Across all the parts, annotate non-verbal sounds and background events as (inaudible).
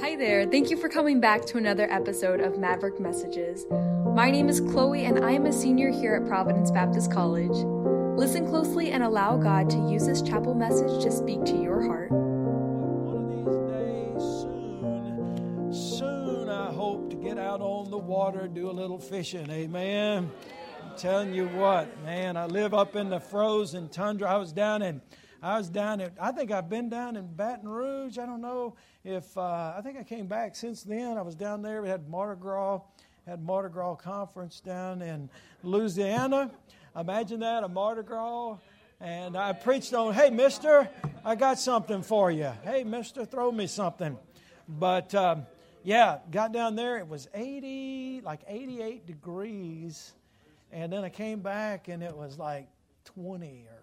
Hi there. Thank you for coming back to another episode of Maverick Messages. My name is Chloe and I am a senior here at Providence Baptist College. Listen closely and allow God to use this chapel message to speak to your heart. One of these days, soon, soon, I hope to get out on the water, do a little fishing. Amen. I'm telling you what, man, I live up in the frozen tundra. I was down in, I was down in, I think I've been down in Baton Rouge. I don't know if, uh, I think I came back since then. I was down there. We had Mardi Gras, had Mardi Gras conference down in Louisiana. Imagine that, a Mardi Gras. And I preached on, hey, mister, I got something for you. Hey, mister, throw me something. But um, yeah, got down there. It was 80, like 88 degrees. And then I came back and it was like 20 or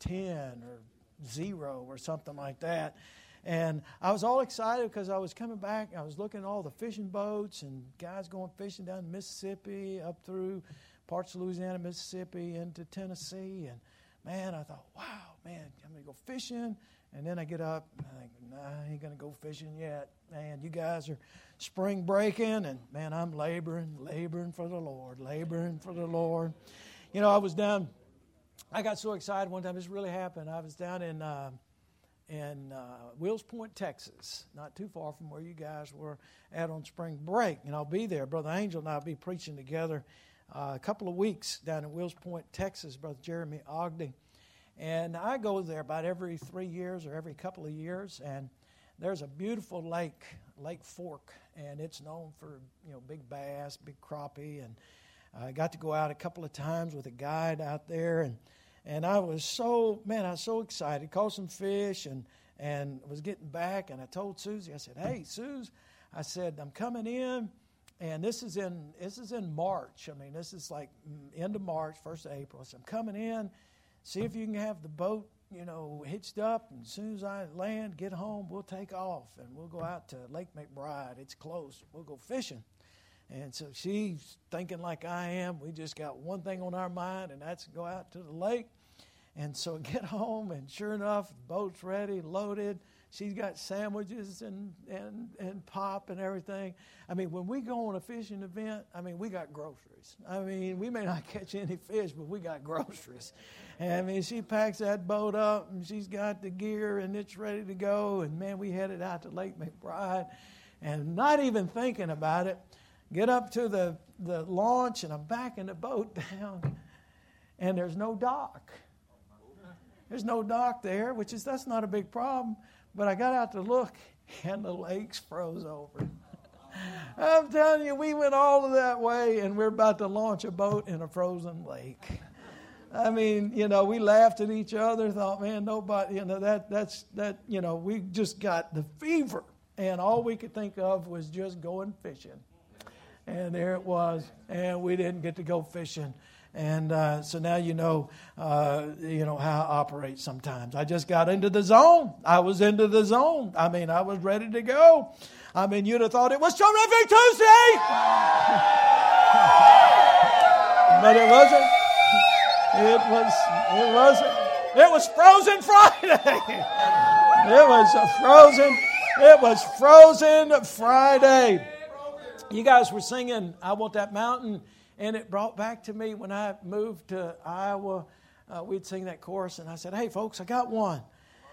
10 or zero or something like that. And I was all excited because I was coming back. I was looking at all the fishing boats and guys going fishing down Mississippi, up through parts of Louisiana, Mississippi, into Tennessee. And man, I thought, wow, man, I'm going to go fishing. And then I get up and I think, nah, I ain't going to go fishing yet. Man, you guys are spring breaking. And man, I'm laboring, laboring for the Lord, laboring for the Lord. You know, I was down, I got so excited one time, this really happened. I was down in. Uh, in uh, Wills Point, Texas, not too far from where you guys were at on spring break. And I'll be there. Brother Angel and I will be preaching together uh, a couple of weeks down in Wills Point, Texas, Brother Jeremy Ogden. And I go there about every three years or every couple of years. And there's a beautiful lake, Lake Fork, and it's known for you know big bass, big crappie. And I got to go out a couple of times with a guide out there and and I was so man, I was so excited. Caught some fish and and was getting back, and I told Susie, I said, "Hey, Susie," I said, "I'm coming in." And this is in this is in March. I mean, this is like mm, end of March, first of April. So I'm coming in, see if you can have the boat, you know, hitched up. And as soon as I land, get home, we'll take off and we'll go out to Lake Macbride. It's close. We'll go fishing. And so she's thinking like I am. We just got one thing on our mind, and that's go out to the lake. And so (laughs) get home, and sure enough, boat's ready, loaded. She's got sandwiches and, and, and pop and everything. I mean, when we go on a fishing event, I mean, we got groceries. I mean, we may not (laughs) catch any fish, but we got groceries. And I mean, she packs that boat up, and she's got the gear, and it's ready to go. And man, we headed out to Lake Macbride, and not even thinking about it, get up to the, the launch, and I'm backing the boat (laughs) down, and there's no dock. There's no dock there, which is that's not a big problem. But I got out to look, (laughs) and the lakes froze over. (laughs) I'm telling you, we went all of that way, and we're about to launch a boat in a frozen lake. I mean, you know, we laughed at each other, thought, man, nobody, you know, that that's that, you know, we just got the fever, and all we could think of was just going fishing. And there it was, and we didn't get to go fishing. And uh, so now you know, uh, you know how I operate sometimes. I just got into the zone. I was into the zone. I mean, I was ready to go. I mean, you'd have thought it was terrific Tuesday, (laughs) but it wasn't. It was. It wasn't. It was Frozen Friday. it was a frozen. It was Frozen Friday. You guys were singing "I Want That Mountain." And it brought back to me when I moved to Iowa, uh, we'd sing that chorus, and I said, Hey, folks, I got one.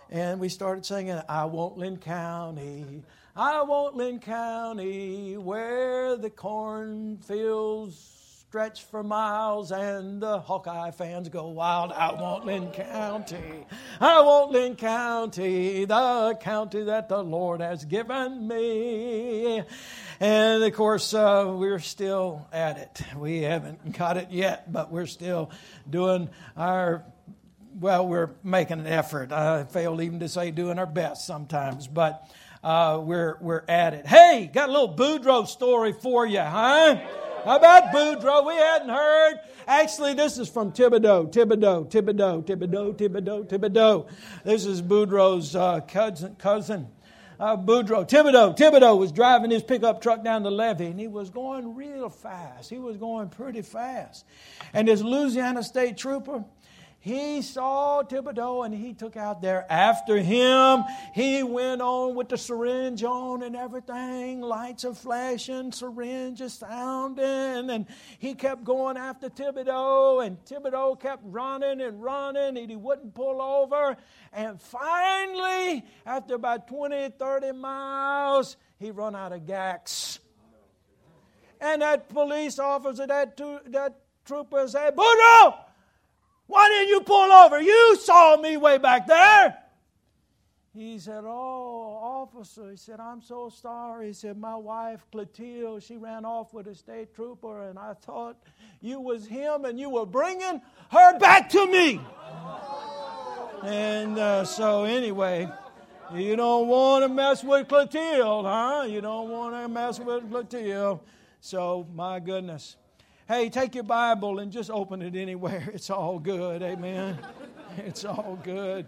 And we started singing, I want Linn County, I want Linn County, where the cornfields stretch for miles and the Hawkeye fans go wild. I want Linn County. I want Linn County, the county that the Lord has given me. And of course, uh, we're still at it. We haven't got it yet, but we're still doing our well, we're making an effort. I failed even to say doing our best sometimes, but uh, we're we're at it. Hey, got a little Boudreaux story for you, huh? How about Boudreaux? We hadn't heard. Actually, this is from Thibodaux, Thibodaux, Thibodaux, Thibodaux, Thibodaux, Thibodaux. This is Boudreaux's uh, cousin. cousin. Uh, Boudreaux, Thibodeau, Thibodaux was driving his pickup truck down the levee and he was going real fast. He was going pretty fast. And this Louisiana state trooper, he saw Thibodeau and he took out there after him. He went on with the syringe on and everything. Lights are flashing, syringe is sounding. And he kept going after Thibodeau. And Thibodeau kept running and running and he wouldn't pull over. And finally, after about 20, 30 miles, he run out of gas. And that police officer, that, that trooper said, Bono! Why didn't you pull over? You saw me way back there. He said, Oh, officer. He said, I'm so sorry. He said, My wife, Clotilde, she ran off with a state trooper, and I thought you was him and you were bringing her back to me. and uh, so, anyway, you don't want to mess with Clotilde, huh? You don't want to mess with Clotilde. So, my goodness. Hey, take your Bible and just open it anywhere. (laughs) It's all good. Amen. (laughs) it's all good.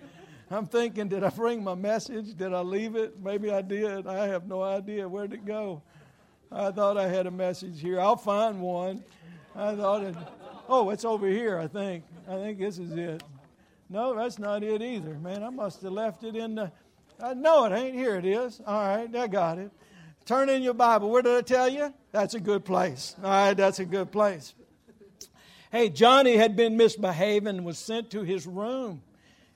I'm thinking, did I bring my message? Did I leave it? Maybe I did. I have no idea. Where'd it go? I thought I had a message here. I'll find one. I thought it, oh, it's over here, I think. I think this is it. No, that's not it either. Man, I must have left it in the. I know it ain't. Here it is. All right, I got it. Turn in your Bible. Where did I tell you? That's a good place. All right, that's a good place. Hey, Johnny had been misbehaving and was sent to his room.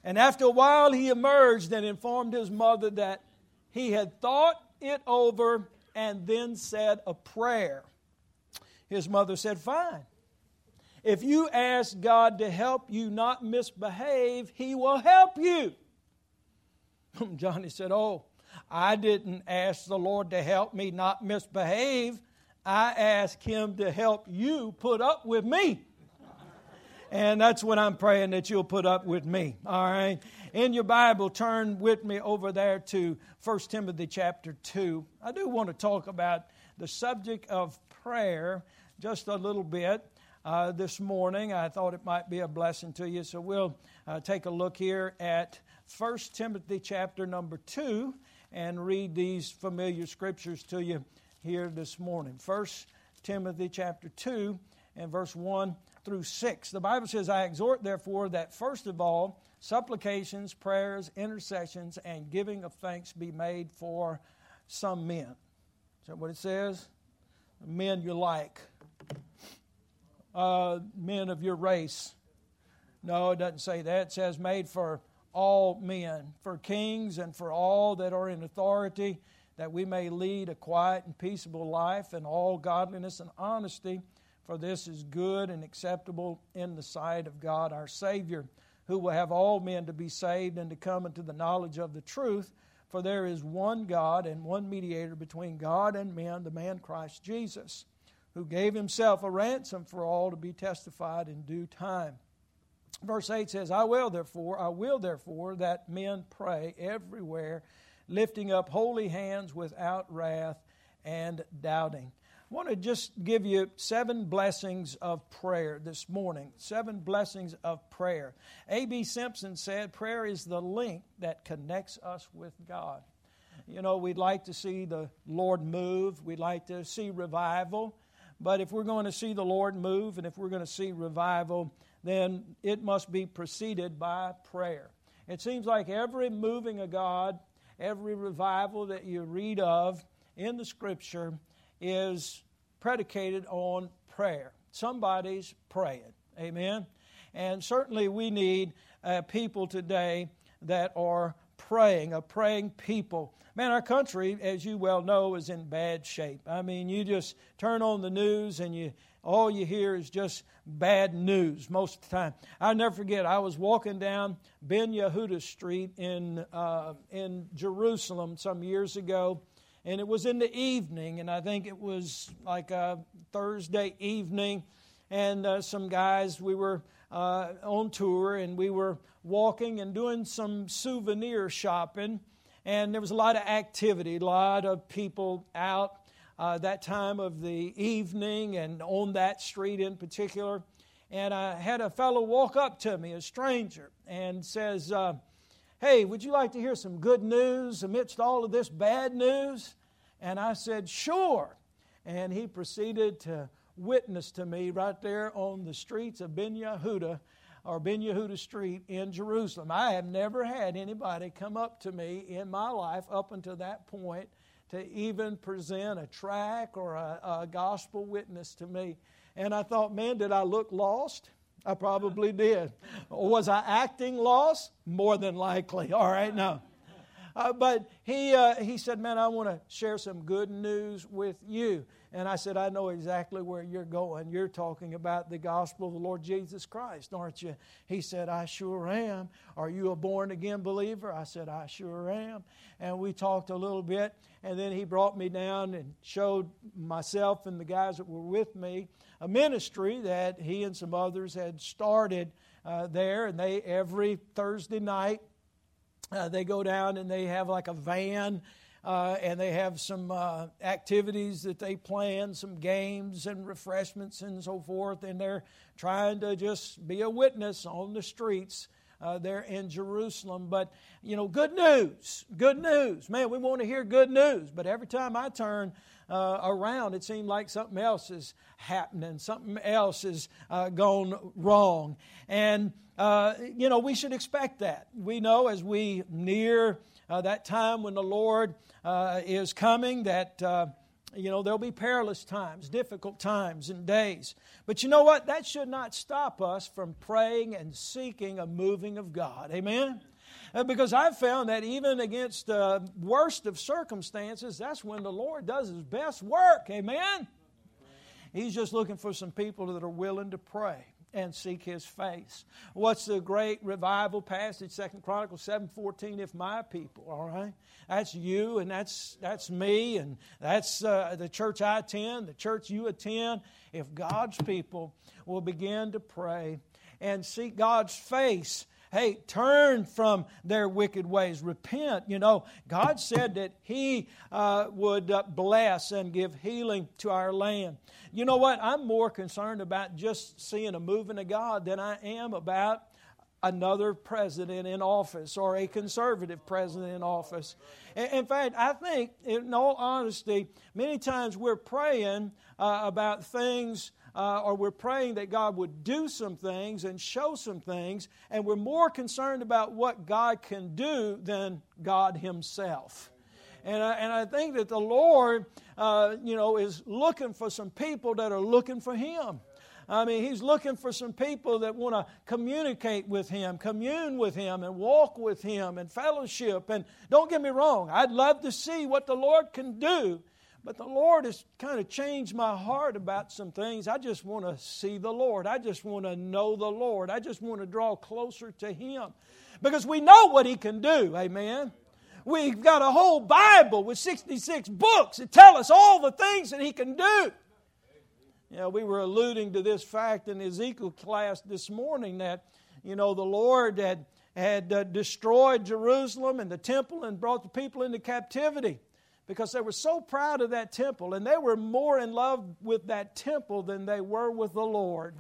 And after a while, he emerged and informed his mother that he had thought it over and then said a prayer. His mother said, Fine. If you ask God to help you not misbehave, He will help you. (laughs) Johnny said, Oh, I didn't ask the Lord to help me not misbehave. I ask Him to help you put up with me. And that's what I'm praying that you'll put up with me. All right. In your Bible, turn with me over there to 1 Timothy chapter 2. I do want to talk about the subject of prayer just a little bit uh, this morning. I thought it might be a blessing to you. So we'll uh, take a look here at 1 Timothy chapter number 2 and read these familiar scriptures to you here this morning. First Timothy chapter 2 and verse 1 through 6. The Bible says, I exhort therefore that first of all supplications, prayers, intercessions, and giving of thanks be made for some men. Is that what it says? Men you like. Uh, men of your race. No, it doesn't say that. It says made for all men, for kings and for all that are in authority, that we may lead a quiet and peaceable life in all godliness and honesty. For this is good and acceptable in the sight of God our Savior, who will have all men to be saved and to come into the knowledge of the truth. For there is one God and one mediator between God and men, the man Christ Jesus, who gave himself a ransom for all to be testified in due time. Verse 8 says, I will therefore, I will therefore that men pray everywhere, lifting up holy hands without wrath and doubting. I want to just give you seven blessings of prayer this morning. Seven blessings of prayer. A.B. Simpson said, Prayer is the link that connects us with God. You know, we'd like to see the Lord move, we'd like to see revival. But if we're going to see the Lord move and if we're going to see revival, then it must be preceded by prayer. It seems like every moving of God, every revival that you read of in the Scripture is predicated on prayer. Somebody's praying. Amen? And certainly we need uh, people today that are praying, a praying people. Man, our country, as you well know, is in bad shape. I mean, you just turn on the news and you all you hear is just bad news most of the time. I'll never forget, I was walking down Ben Yehuda Street in, uh, in Jerusalem some years ago, and it was in the evening, and I think it was like a Thursday evening, and uh, some guys, we were uh, on tour, and we were walking and doing some souvenir shopping, and there was a lot of activity, a lot of people out uh, that time of the evening and on that street in particular. And I had a fellow walk up to me, a stranger, and says, uh, Hey, would you like to hear some good news amidst all of this bad news? And I said, Sure. And he proceeded to witness to me right there on the streets of Ben Yehuda or Ben Yehuda Street in Jerusalem. I have never had anybody come up to me in my life up until that point to even present a track or a, a gospel witness to me. And I thought, man, did I look lost? I probably did. Was I acting lost? More than likely. (laughs) All right, no. Uh, but he, uh, he said, Man, I want to share some good news with you. And I said, I know exactly where you're going. You're talking about the gospel of the Lord Jesus Christ, aren't you? He said, I sure am. Are you a born again believer? I said, I sure am. And we talked a little bit. And then he brought me down and showed myself and the guys that were with me a ministry that he and some others had started uh, there. And they, every Thursday night, uh, they go down and they have like a van uh, and they have some uh, activities that they plan, some games and refreshments and so forth, and they're trying to just be a witness on the streets. Uh, there in Jerusalem. But, you know, good news, good news. Man, we want to hear good news. But every time I turn uh, around, it seemed like something else is happening, something else is uh, gone wrong. And, uh, you know, we should expect that. We know as we near uh, that time when the Lord uh, is coming that. Uh, you know, there'll be perilous times, difficult times and days. But you know what? That should not stop us from praying and seeking a moving of God. Amen? Uh, because I've found that even against the worst of circumstances, that's when the Lord does His best work. Amen? He's just looking for some people that are willing to pray and seek his face. What's the great revival passage? Second Chronicles 7:14 if my people, all right? That's you and that's that's me and that's uh, the church I attend, the church you attend. If God's people will begin to pray and seek God's face hey, turn from their wicked ways, repent. You know, God said that He uh, would uh, bless and give healing to our land. You know what? I'm more concerned about just seeing a moving of God than I am about another president in office or a conservative president in office. In fact, I think, in all honesty, many times we're praying uh, about things uh, or we're praying that God would do some things and show some things, and we're more concerned about what God can do than God Himself. And I, and I think that the Lord, uh, you know, is looking for some people that are looking for Him. I mean, He's looking for some people that want to communicate with Him, commune with Him, and walk with Him, and fellowship. And don't get me wrong, I'd love to see what the Lord can do but the Lord has kind of changed my heart about some things. I just want to see the Lord. I just want to know the Lord. I just want to draw closer to Him. Because we know what He can do. Amen. We've got a whole Bible with 66 books that tell us all the things that He can do. You know, we were alluding to this fact in Ezekiel class this morning that, you know, the Lord had, had uh, destroyed Jerusalem and the temple and brought the people into captivity because they were so proud of that temple and they were more in love with that temple than they were with the Lord.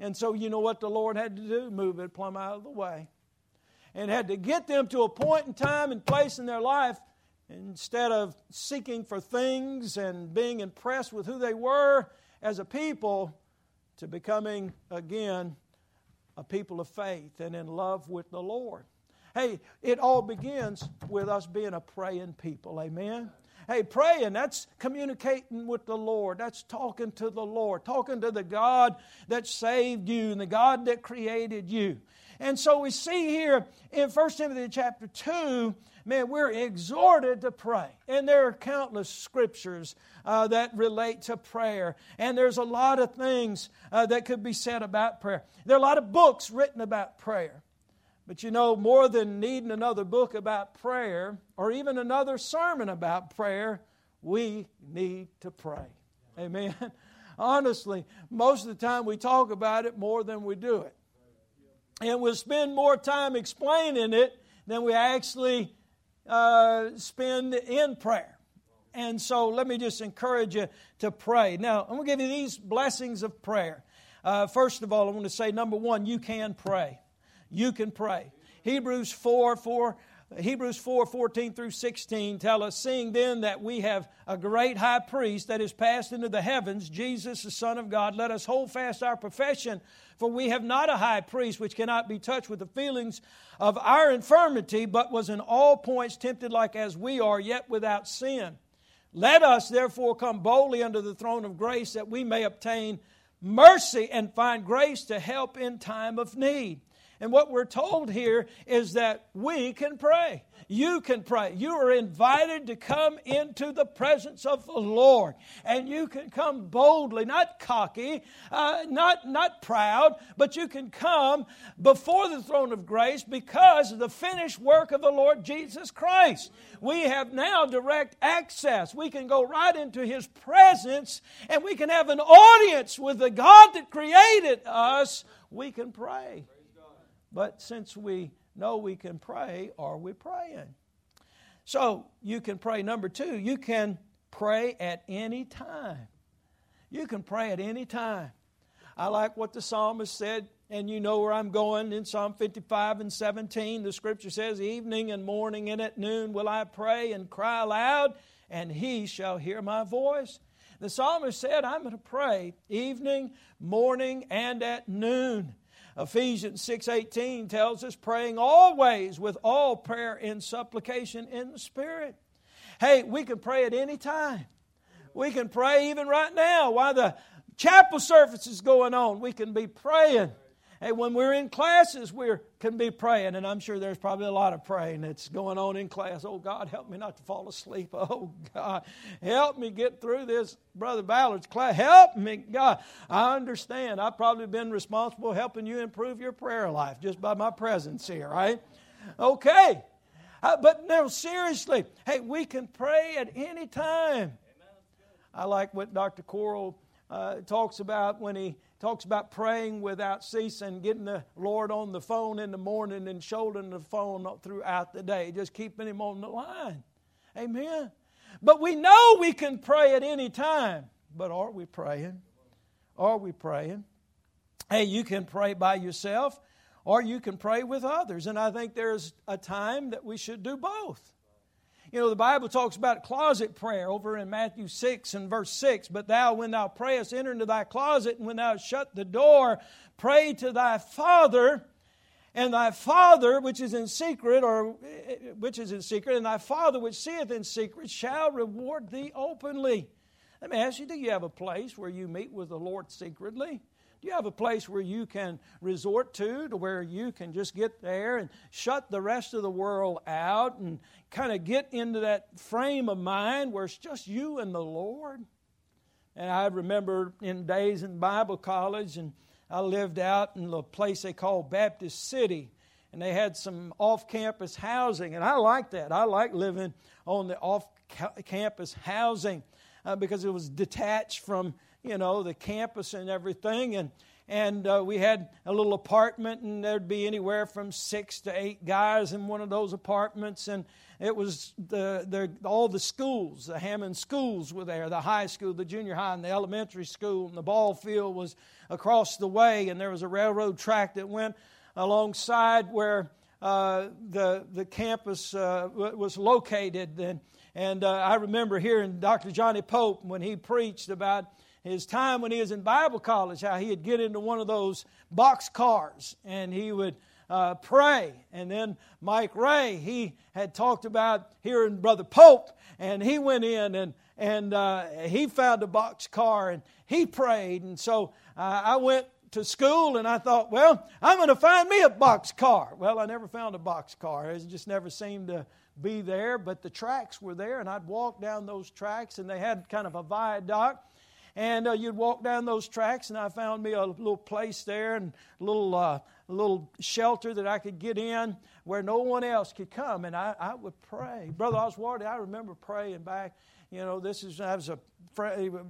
And so, you know what the Lord had to do? Move it plumb out of the way. And had to get them to a point in time and place in their life, instead of seeking for things and being impressed with who they were as a people, to becoming again a people of faith and in love with the Lord. Hey, it all begins with us being a praying people. Amen. Hey, praying, that's communicating with the Lord. That's talking to the Lord, talking to the God that saved you and the God that created you. And so we see here in 1 Timothy chapter 2, man, we're exhorted to pray. And there are countless scriptures uh, that relate to prayer. And there's a lot of things uh, that could be said about prayer. There are a lot of books written about prayer. But you know, more than needing another book about prayer or even another sermon about prayer, we need to pray. Amen. (laughs) Honestly, most of the time we talk about it more than we do it. And we'll spend more time explaining it than we actually uh, spend in prayer. And so let me just encourage you to pray. Now, I'm going to give you these blessings of prayer. Uh, first of all, I want to say number one, you can pray you can pray. Hebrews 4 4 Hebrews 4 14 through 16 tell us, Seeing then that we have a great high priest that is passed into the heavens, Jesus, the Son of God, let us hold fast our profession. For we have not a high priest which cannot be touched with the feelings of our infirmity, but was in all points tempted like as we are, yet without sin. Let us therefore come boldly under the throne of grace that we may obtain mercy and find grace to help in time of need. And what we're told here is that we can pray. You can pray. You are invited to come into the presence of the Lord. And you can come boldly, not cocky, uh, not, not proud, but you can come before the throne of grace because of the finished work of the Lord Jesus Christ. We have now direct access. We can go right into His presence and we can have an audience with the God that created us. We can pray. But since we know we can pray, are we praying? So you can pray. Number two, you can pray at any time. You can pray at any time. I like what the psalmist said, and you know where I'm going in Psalm 55 and 17. The scripture says, Evening and morning and at noon will I pray and cry aloud, and he shall hear my voice. The psalmist said, I'm going to pray evening, morning, and at noon. Ephesians 6:18 tells us praying always with all prayer and supplication in the spirit. Hey, we can pray at any time. We can pray even right now while the chapel service is going on. We can be praying. Hey, when we're in classes, we can be praying, and I'm sure there's probably a lot of praying that's going on in class. Oh, God, help me not to fall asleep. (laughs) Oh, God, help me get through this, Brother Ballard's class. Help me, God. I understand. I've probably been responsible helping you improve your prayer life just by my presence here, right? Okay. Uh, but no, seriously, hey, we can pray at any time. I like what Dr. Coral uh, talks about when he talks about praying without ceasing, getting the Lord on the phone in the morning and shouldering the phone throughout the day, just keeping Him on the line. Amen. But we know we can pray at any time. But are we praying? Are we praying? Hey, you can pray by yourself or you can pray with others. And I think there's a time that we should do both. You know, the Bible talks about closet prayer over in Matthew 6 and verse 6. But thou, when thou prayest, enter into thy closet, and when thou shut the door, pray to thy Father, and thy Father which is in secret, or which is in secret, and thy Father which seeth in secret shall reward thee openly. Let me ask you, do you have a place where you meet with the Lord secretly? Do you have a place where you can resort to, to where you can just get there and shut the rest of the world out and kind of get into that frame of mind where it's just you and the Lord? And I remember in days in Bible college, and I lived out in the place they call Baptist City, and they had some off campus housing, and I liked that. I like living on the off campus housing uh, because it was detached from you know, the campus and everything. And, and uh, we had a little apartment, and there'd be anywhere from six to eight guys in one of those apartments. And it was the, the, all the schools, the Hammond schools were there the high school, the junior high, and the elementary school. And the ball field was across the way, and there was a railroad track that went alongside where uh, the, the campus uh, was located. And, and uh, I remember hearing Dr. Johnny Pope when he preached about his time when he was in Bible college, how he'd get into one of those box cars and he would uh, pray. And then Mike Ray, he had talked about hearing Brother Pope, and he went in and and uh, he found a box car and he prayed. And so uh, I went to school and I thought, well, I'm going to find me a box car. Well, I never found a box car. It just never seemed to be there, but the tracks were there, and I'd walk down those tracks, and they had kind of a viaduct and uh, you'd walk down those tracks, and I found me a little place there and a little, uh, little shelter that I could get in where no one else could come. And I, I would pray. Brother Oswald, I remember praying back. You know, this is, I was a,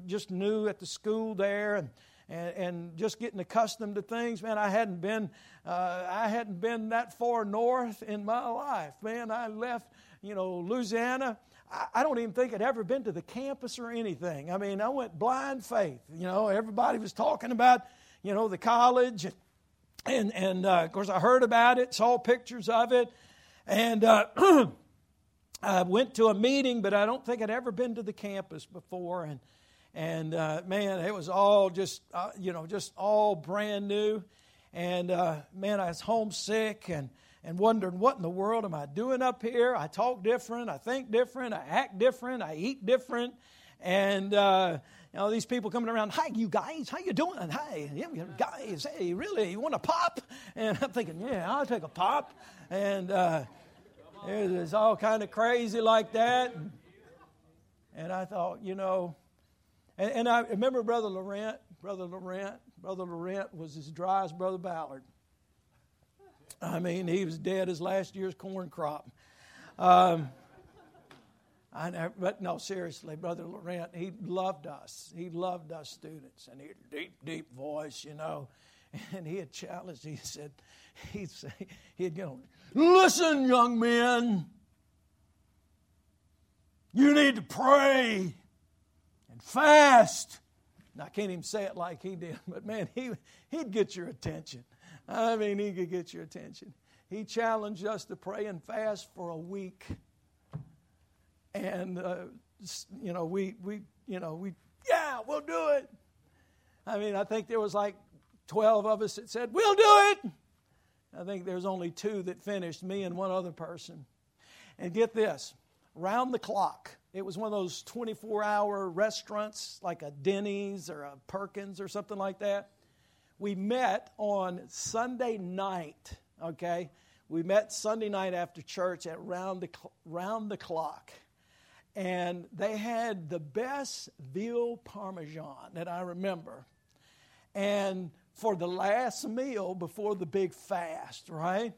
just new at the school there, and, and, and just getting accustomed to things. Man, I hadn't been, uh, I hadn't been that far north in my life. Man, I left, you know, Louisiana I don't even think I'd ever been to the campus or anything. I mean, I went blind faith. You know, everybody was talking about, you know, the college. And, and, uh, of course, I heard about it, saw pictures of it. And uh, (clears throat) I went to a meeting, but I don't think I'd ever been to the campus before. And, and uh, man, it was all just, uh, you know, just all brand new. And uh, man, I was homesick and, and wondering what in the world am I doing up here? I talk different, I think different, I act different, I eat different. And, uh, you know, these people coming around, hi, you guys, how you doing? Hi, yeah, guys, hey, really, you want a pop? And I'm thinking, yeah, I'll take a pop. And uh, it was all kind of crazy like that. And I thought, you know, and, and I remember Brother Laurent, Brother Laurent, Brother Laurent was as dry as Brother Ballard. I mean, he was dead as last year's corn crop. Um, I never, but no, seriously, Brother Laurent, he loved us. He loved us students, and he had a deep, deep voice, you know. (laughs) And he had challenged. He said, he'd say, he'd go, "Listen, young men, you need to pray and fast." Now, I can't even say it like he did, (laughs) but man, he he'd get your attention. I mean, he could get your attention. He challenged us to pray and fast for a week. And uh, you know we we you know we yeah we'll do it. I mean i think there was like 12 of us that said we'll do it. I think there's only two that finished me and one other person. And get this round the clock it was one of those 24 hour restaurants like a denny's or a perkins or something like that we met on sunday night okay we met sunday night after church at round the, round the clock and they had the best veal parmesan that I remember. And for the last meal before the big fast, right?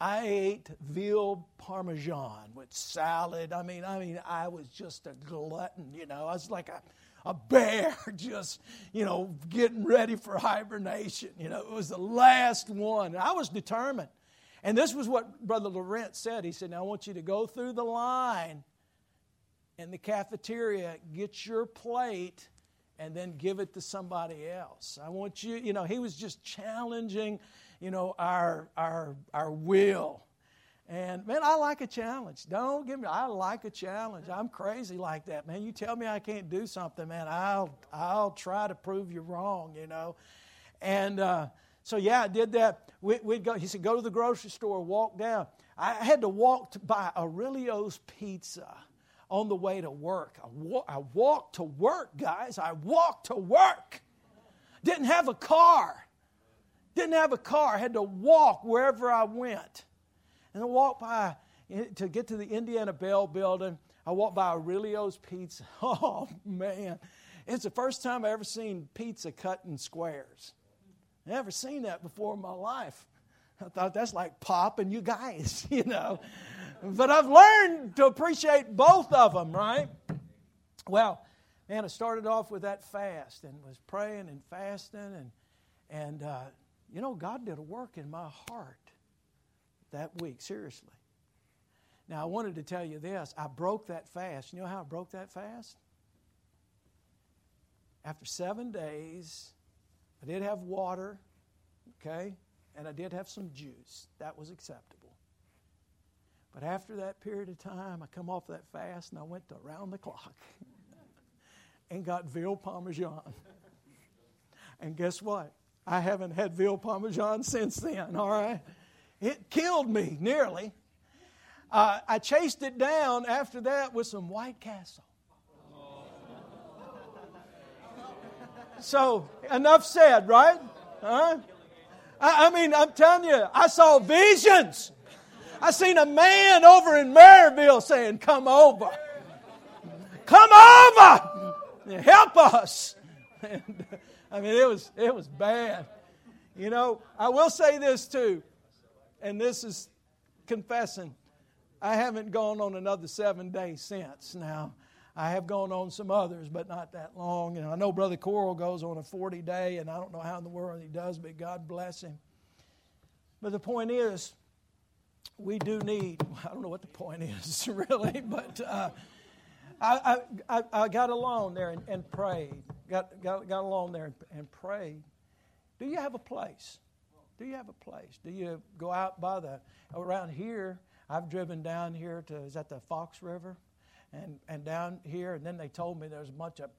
I ate veal parmesan with salad. I mean, I mean, I was just a glutton, you know. I was like a, a bear (laughs) just, you know, getting ready for hibernation. You know, it was the last one. I was determined. And this was what Brother Laurent said. He said, Now I want you to go through the line in the cafeteria, get your plate and then give it to somebody else. I want you, you know, he was just challenging, you know, our our our will. And man, I like a challenge. Don't give me I like a challenge. I'm crazy like that, man. You tell me I can't do something, man, I'll I'll try to prove you wrong, you know. And uh, so yeah, I did that. We, would go. He said, "Go to the grocery store, walk down." I had to walk to buy Aurelio's pizza on the way to work. I, wa- I walked to work, guys. I walked to work. Didn't have a car. Didn't have a car. I had to walk wherever I went. And I walked by to get to the Indiana Bell building. I walked by Aurelio's Pizza. (laughs) Oh, man. It's the first time I ever seen pizza cut in squares. Never seen that before in my life. I thought that's like pop and you guys, (laughs) you know. But I've learned to appreciate both of them, right? Well, man, I started off with that fast and was praying and fasting, and and uh, you know, God did a work in my heart that week. Seriously. Now, I wanted to tell you this. I broke that fast. You know how I broke that fast? After seven days, I did have water, okay, and I did have some juice. That was acceptable. But after that period of time, I come off that fast and I went to around the clock (laughs) and got veal parmesan. And guess what? I haven't had veal parmesan since then, all right? It killed me nearly. Uh, I chased it down after that with some White Castle. So, enough said, right? Huh? I, I mean, I'm telling you, I saw visions. I seen a man over in Merrillville saying, Come over. Come over. Help us. (laughs) And, I mean, it was, it was bad. You know, I will say this too, and this is confessing. I haven't gone on another seven days since. Now, I have gone on some others, but not that long. And I know Brother Coral goes on a 40 day, and I don't know how in the world he does, but God bless him. But the point is, we do need, (laughs) I don't know what the point is (laughs) really, but uh, I, I, I, got alone there and, and prayed. Got, got, got alone there and, and prayed. Do you have a place? Do you have a place? Do you go out by the, around here? I've driven down here to, is that the Fox River? And, and down here, and then they told me there's a bunch of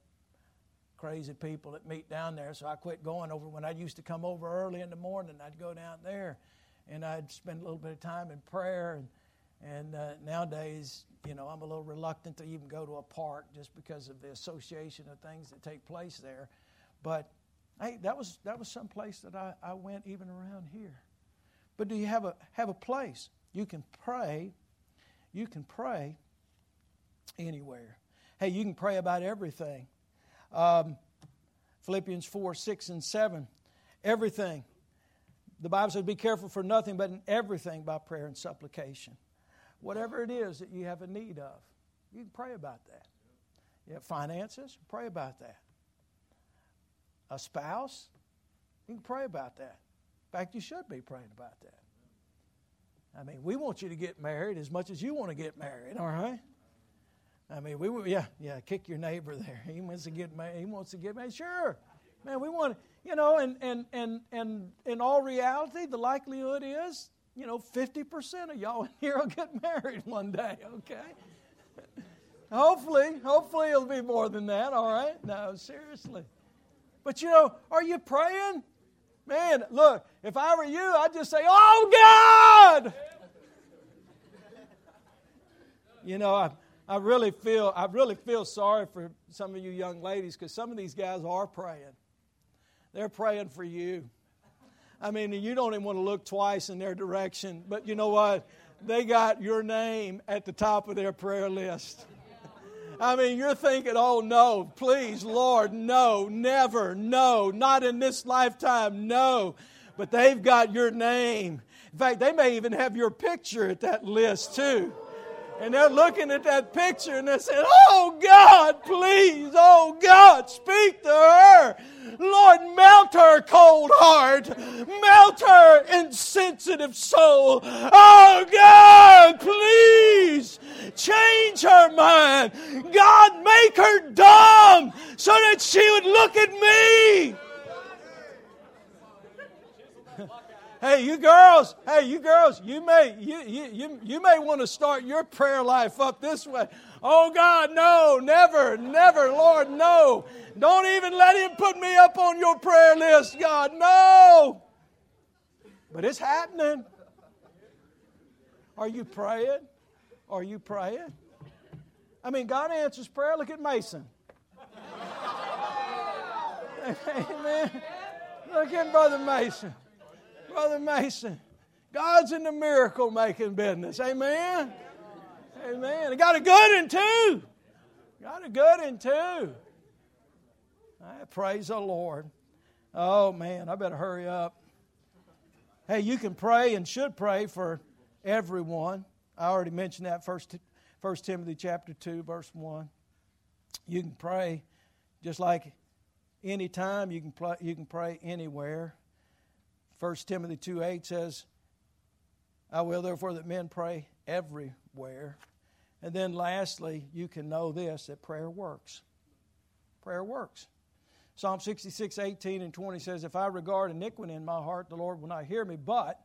crazy people that meet down there, so I quit going over. When I used to come over early in the morning, I'd go down there and I'd spend a little bit of time in prayer. And, and uh, nowadays, you know, I'm a little reluctant to even go to a park just because of the association of things that take place there. But hey, that was that was some place that I, I went even around here. But do you have a have a place you can pray? You can pray anywhere. Hey, you can pray about everything. Um, Philippians 4, 6, and 7. Everything. The Bible says, Be careful for nothing, but in everything by prayer and supplication. Whatever it is that you have a need of, you can pray about that. Have finances, pray about that. A spouse, you can pray about that. In fact, you should be praying about that. I mean, we want you to get married as much as you want to get married, all right? I mean, we yeah, yeah, kick your neighbor there. He wants to get married. He wants to get married. Sure. Man, we want you know, and and and and in all reality, the likelihood is, you know, 50% of y'all in here will get married one day, okay? hopefully, hopefully it'll be more than that, all right? No, seriously. But you know, are you praying? Man, look, if I were you, I'd just say, "Oh God!" You know, I I really feel I really feel sorry for some of you young ladies because some of these guys are praying. They're praying for you. I mean, you don't even want to look twice in their direction, but you know what? They got your name at the top of their prayer list. I mean, you're thinking, oh no, please, Lord, no, never, no, not in this lifetime, no. But they've got your name. In fact, they may even have your picture at that list too. And they're looking at that picture and they're saying, Oh God, please, oh God, speak to her. Lord, melt her cold heart, melt her insensitive soul. Oh God, please change her mind. God, make her dumb so that she would look at me. Hey, you girls, hey, you girls, you may you, you, you, may want to start your prayer life up this way. Oh God, no, never, never, Lord, no. Don't even let him put me up on your prayer list, God. No. But it's happening. Are you praying? Are you praying? I mean, God answers prayer. Look at Mason. (laughs) Amen. Look at Brother Mason. Brother Mason. God's in the miracle making business. Amen. Amen. I got a good in too. Got a good in too. I praise the Lord. Oh man, I better hurry up. Hey, you can pray and should pray for everyone. I already mentioned that first First Timothy chapter 2 verse 1. You can pray just like anytime you can pray, you can pray anywhere. 1 Timothy 2 8 says, I will therefore that men pray everywhere. And then lastly, you can know this that prayer works. Prayer works. Psalm 66, 18 and 20 says, If I regard iniquity in my heart, the Lord will not hear me. But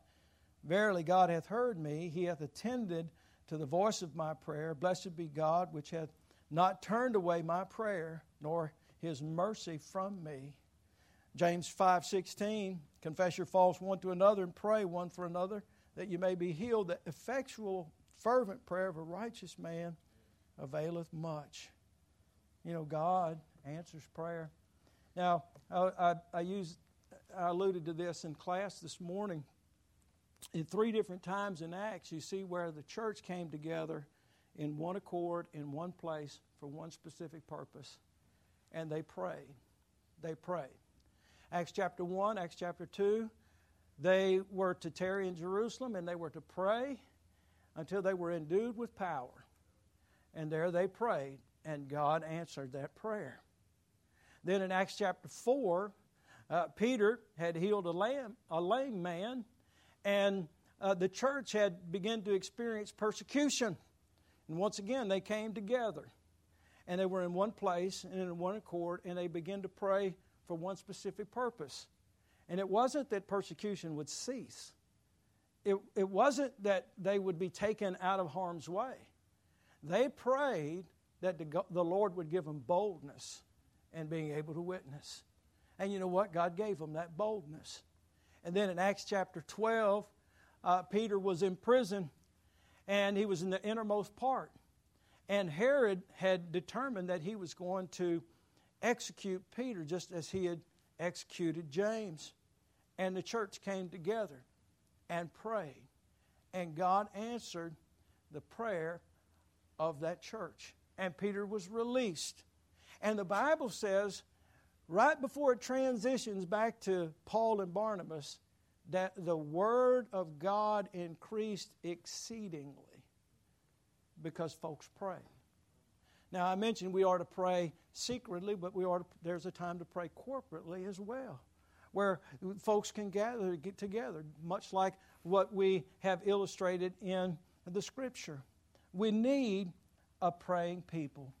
verily God hath heard me, he hath attended to the voice of my prayer. Blessed be God, which hath not turned away my prayer, nor his mercy from me. James 5:16, confess your faults one to another and pray one for another that you may be healed. The effectual fervent prayer of a righteous man availeth much. You know, God answers prayer. Now, I, I, I used, I alluded to this in class this morning. In three different times in Acts, you see where the church came together in one accord, in one place, for one specific purpose, and they prayed. They prayed. Acts chapter 1, Acts chapter 2, they were to tarry in Jerusalem and they were to pray until they were endued with power. And there they prayed, and God answered that prayer. Then in Acts chapter 4, uh, Peter had healed a lame, a lame man, and uh, the church had begun to experience persecution. And once again, they came together. And they were in one place and in one accord, and they began to pray for one specific purpose. And it wasn't that persecution would cease, it, it wasn't that they would be taken out of harm's way. They prayed that the, the Lord would give them boldness and being able to witness. And you know what? God gave them that boldness. And then in Acts chapter 12, uh, Peter was in prison and he was in the innermost part. And Herod had determined that he was going to execute Peter just as he had executed James. And the church came together and prayed. And God answered the prayer of that church. And Peter was released. And the Bible says, right before it transitions back to Paul and Barnabas, that the word of God increased exceedingly because folks pray. Now, I mentioned we are to pray secretly, but we are to, there's a time to pray corporately as well, where folks can gather, get together, much like what we have illustrated in the Scripture. We need a praying people.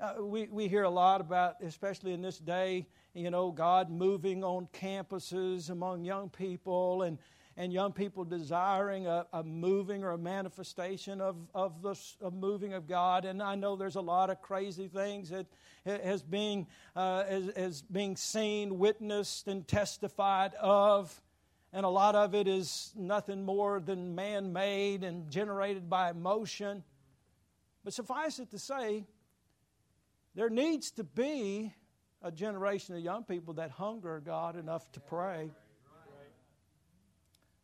Uh, we, we hear a lot about, especially in this day, you know, God moving on campuses among young people and, and young people desiring a, a moving or a manifestation of, of the of moving of God. And I know there's a lot of crazy things that has being, uh, being seen, witnessed, and testified of. And a lot of it is nothing more than man made and generated by emotion. But suffice it to say, there needs to be a generation of young people that hunger God enough to pray,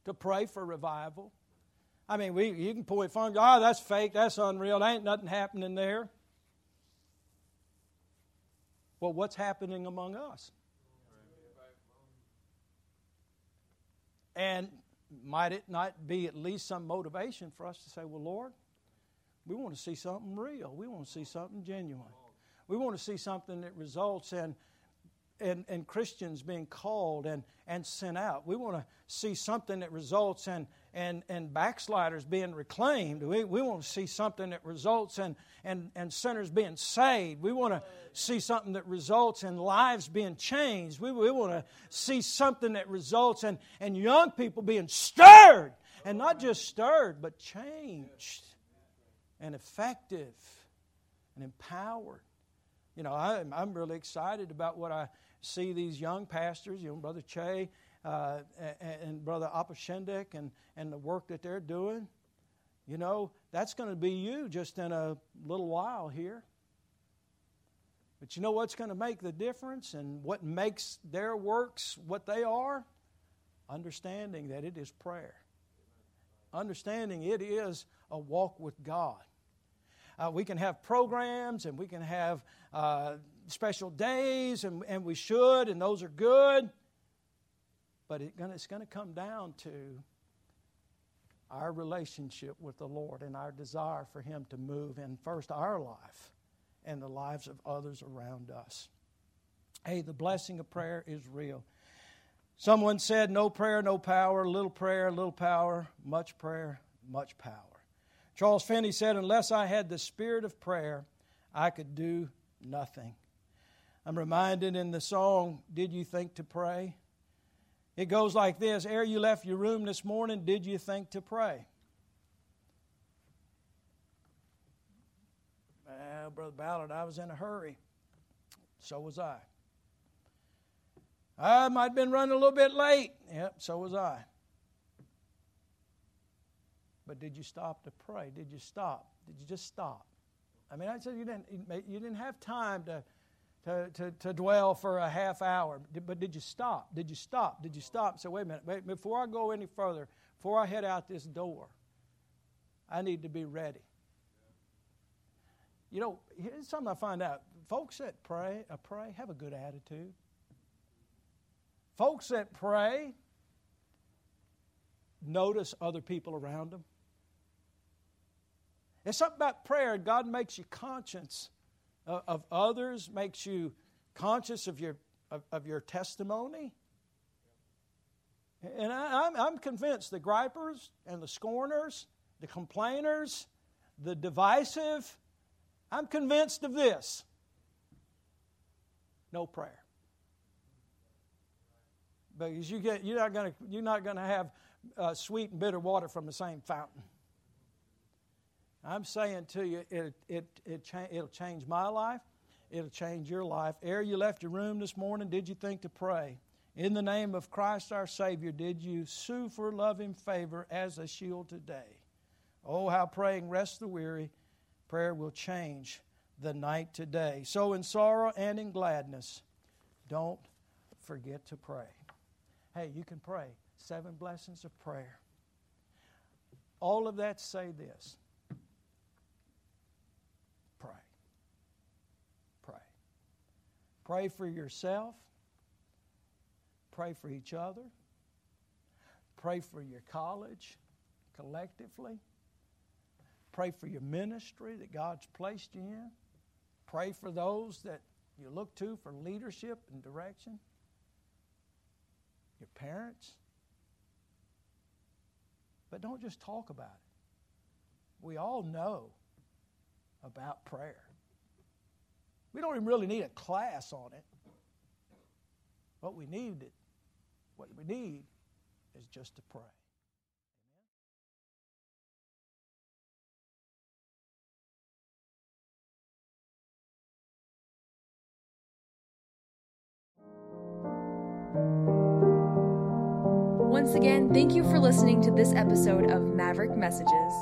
to pray for revival. I mean, we, you can point fingers, oh, ah, that's fake, that's unreal, there ain't nothing happening there. Well, what's happening among us? And might it not be at least some motivation for us to say, well, Lord, we want to see something real. We want to see something genuine. We want to see something that results in, in, in, Christians being called and, and sent out. We want to see something that results in, in, in backsliders being reclaimed. We, we want to see something that results in, in, in sinners being saved. We want to see something that results in lives being changed. We, we want to see something that results in, in young people being stirred. And not just stirred, but changed and effective and empowered. You know, I'm, I'm really excited about what I see these young pastors, you know, Brother Che uh, and, and, Brother Apashendik and, and the work that they're doing. You know, that's going to be you just in a little while here. But you know what's going to make the difference and what makes their works what they are? Understanding that it is prayer. Understanding it is a walk with God. Uh, we can have programs and we can have uh, special days, and, and we should, and those are good. But it gonna, it's going to come down to our relationship with the Lord and our desire for Him to move in first our life and the lives of others around us. Hey, the blessing of prayer is real. Someone said, No prayer, no power, little prayer, little power, much prayer, much power. Charles Finney said, Unless I had the spirit of prayer, I could do nothing. I'm reminded in the song, Did You Think to Pray? It goes like this Ere you left your room this morning, did you think to pray? Well, Brother Ballard, I was in a hurry. So was I. I might have been running a little bit late. Yep, so was I. But did you stop to pray? Did you stop? Did you just stop? I mean, I said you didn't, you didn't have time to, to, to, to dwell for a half hour, but did you stop? Did you stop? Did you stop? So, wait a minute, wait, before I go any further, before I head out this door, I need to be ready. You know, here's something I find out. Folks that pray, uh, pray have a good attitude. Folks that pray notice other people around them. It's something about prayer. God makes you conscious of, of others, makes you conscious of your, of, of your testimony. And I, I'm, I'm convinced the gripers and the scorners, the complainers, the divisive, I'm convinced of this no prayer. Because you get, you're not going to you're not going to have uh, sweet and bitter water from the same fountain. I'm saying to you, it, it, it cha- it'll change my life. It'll change your life. Ere you left your room this morning, did you think to pray? In the name of Christ our Savior, did you sue for loving favor as a shield today? Oh, how praying rests the weary. Prayer will change the night today. So, in sorrow and in gladness, don't forget to pray. Hey, you can pray. Seven blessings of prayer. All of that say this pray. Pray. Pray for yourself. Pray for each other. Pray for your college collectively. Pray for your ministry that God's placed you in. Pray for those that you look to for leadership and direction. Your parents. But don't just talk about it. We all know about prayer. We don't even really need a class on it. What we need, it what we need is just to pray. Once again, thank you for listening to this episode of Maverick Messages.